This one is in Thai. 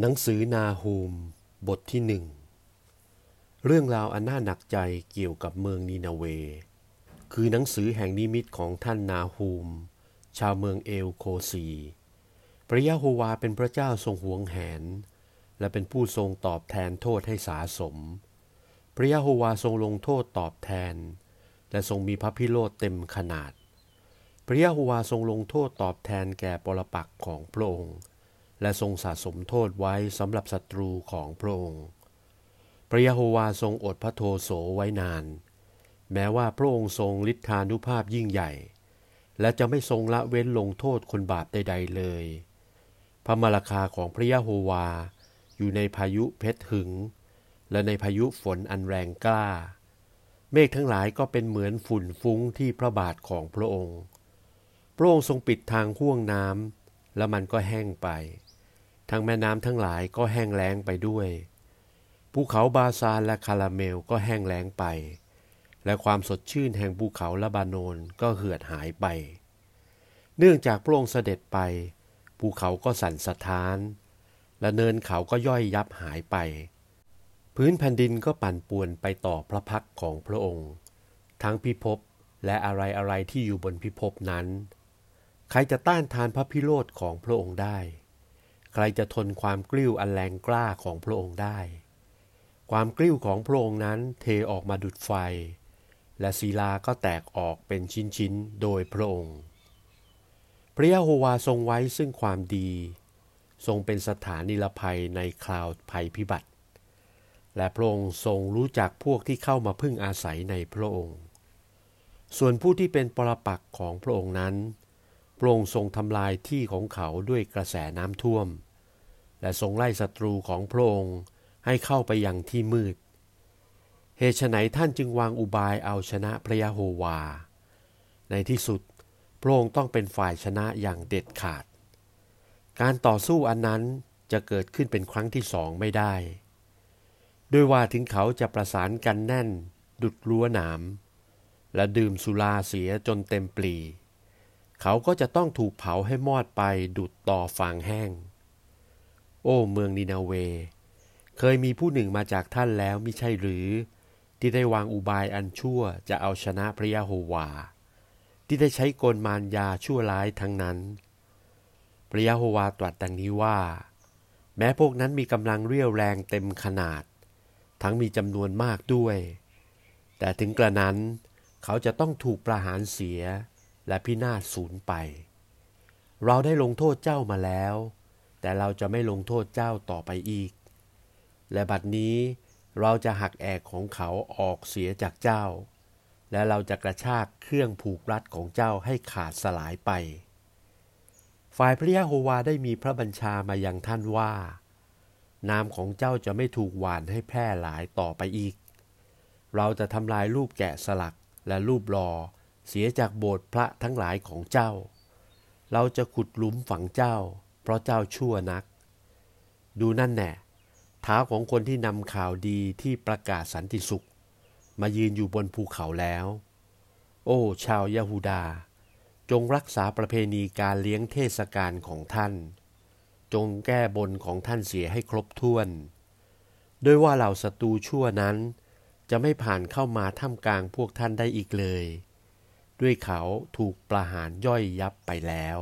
หนังสือนาฮูม บทที่หนึ่ง เรื่องราวอันน่าหนักใจเกี่ยวกับเมืองนีนาเว คือหนังสือแห่งนิมิตของท่านนาฮูม ชาวเมืองเอลโคซี พระยะโฮวาเป็นพระเจ้าทรงหวงแหน และเป็นผู้ทรงตอบแทนโทษให้สาสม พระยะโฮวาทรงลงโทษตอบแทน และทรงมีพระพิโรธเต็มขนาด พระยะโฮวาทรงลงโทษตอบแทนแก่ปรปักของพระองค์ และทรงสะสมโทษไว้สำหรับศัตรูของพระองค์ พระยะโฮวาทรงอดพระโทโสไว้นาน แม้ว่าพระองค์ทรงฤทธานุภาพยิ่งใหญ่ และจะไม่ทรงละเว้นลงโทษคนบาปใดๆเลย พระมราคาของพระยะโฮวาอยู่ในพายุเพชรหึง และในพายุฝนอันแรงกล้า เมฆทั้งหลายก็เป็นเหมือนฝุ่นฟุ้งที่พระบาทของพระองค์ พระองค์ทรงปิดทางห่วงน้ำและมันก็แห้งไป ทั้งแม่น้ำทั้งหลายก็แห้งแล้งไปด้วย ภูเขาบาซาและคาราเมลก็แห้งแล้งไป และความสดชื่นแห่งภูเขาลาบานนก็เหือดหายไป เนื่องจากพระองค์เสด็จไป ภูเขาก็สั่นสะท้าน และเนินเขาก็ย่อยยับหายไป พื้นแผ่นดินก็ปั่นป่วนไปต่อพระพักของพระองค์ ทั้งพิภพและอะไรอะไรที่อยู่บนพิภพนั้น ใครจะต้านทานพระพิโรธของพระองค์ได้ ใครจะทนความกลิ้วอันแรงกล้าของพระองค์ได้ ความกลิ้วของพระองค์นั้นเทออกมาดุดไฟ และศิลาก็แตกออกเป็นชิ้นๆ โดยพระองค์ พระยะโฮวาทรงไว้ซึ่งความดี ทรงเป็นสถานนิรภัยในคราวภัยพิบัติ และพระองค์ทรงรู้จักพวกที่เข้ามาพึ่งอาศัยในพระองค์ ส่วนผู้ที่เป็นปรปักษ์ของพระองค์นั้นพระองค์ทรงทำลายที่ของเขาด้วยกระแสน้ำท่วม และทรงไล่ศัตรูของพระองค์ให้เข้าไปยังที่มืด เหตุไนท่านจึงวางอุบายเอาชนะพระยะโฮวา ในที่สุดพระองค์ต้องเป็นฝ่ายชนะอย่างเด็ดขาด การต่อสู้อันนั้นจะเกิดขึ้นเป็นครั้งที่สองไม่ได้ ด้วยว่าถึงเขาจะประสานกันแน่น ดุดรั้วหนาม และดื่มสุราเสียจนเต็มปลี เขาก็จะต้องถูกเผาให้มอดไปดุดต่อฟางแห้ง โอ้เมืองนินาเว เคยมีผู้หนึ่งมาจากท่านแล้วมิใช่หรือ ที่ได้วางอุบายอันชั่วจะเอาชนะพระยะโฮวา ที่ได้ใช้กลมารยาชั่วร้ายทั้งนั้น พระยะโฮวาตรัสดังนี้ว่า แม้พวกนั้นมีกำลังเรี่ยวแรงเต็มขนาด ทั้งมีจำนวนมากด้วย แต่ถึงกระนั้นเขาจะต้องถูกประหารเสียและพินาศสูญไป เราได้ลงโทษเจ้ามาแล้ว แต่เราจะไม่ลงโทษเจ้าต่อไปอีก และบัดนี้เราจะหักแอกของเขาออกเสียจากเจ้า และเราจะกระชากเครื่องผูกรัดของเจ้าให้ขาดสลายไป ฝ่ายพระยะโฮวาได้มีพระบัญชามายังท่านว่า นามของเจ้าจะไม่ถูกหวานให้แพร่หลายต่อไปอีก เราจะทำลายรูปแกะสลักและรูปหลอเสียจากโบสถ์พระทั้งหลายของเจ้า เราจะขุดหลุมฝังเจ้า เพราะเจ้าชั่วนัก ดูนั่นแน่เท้าของคนที่นำข่าวดีที่ประกาศสันติสุข มายืนอยู่บนภูเขาแล้ว โอ้ ชาวยาฮูดา จงรักษาประเพณีการเลี้ยงเทศกาลของท่าน จงแก้บนของท่านเสียให้ครบถ้วนด้วยว่าเหล่าศัตรูชั่วนั้น จะไม่ผ่านเข้ามาท่ามกลางพวกท่านได้อีกเลย ด้วยเขาถูกประหารย่อยยับไปแล้ว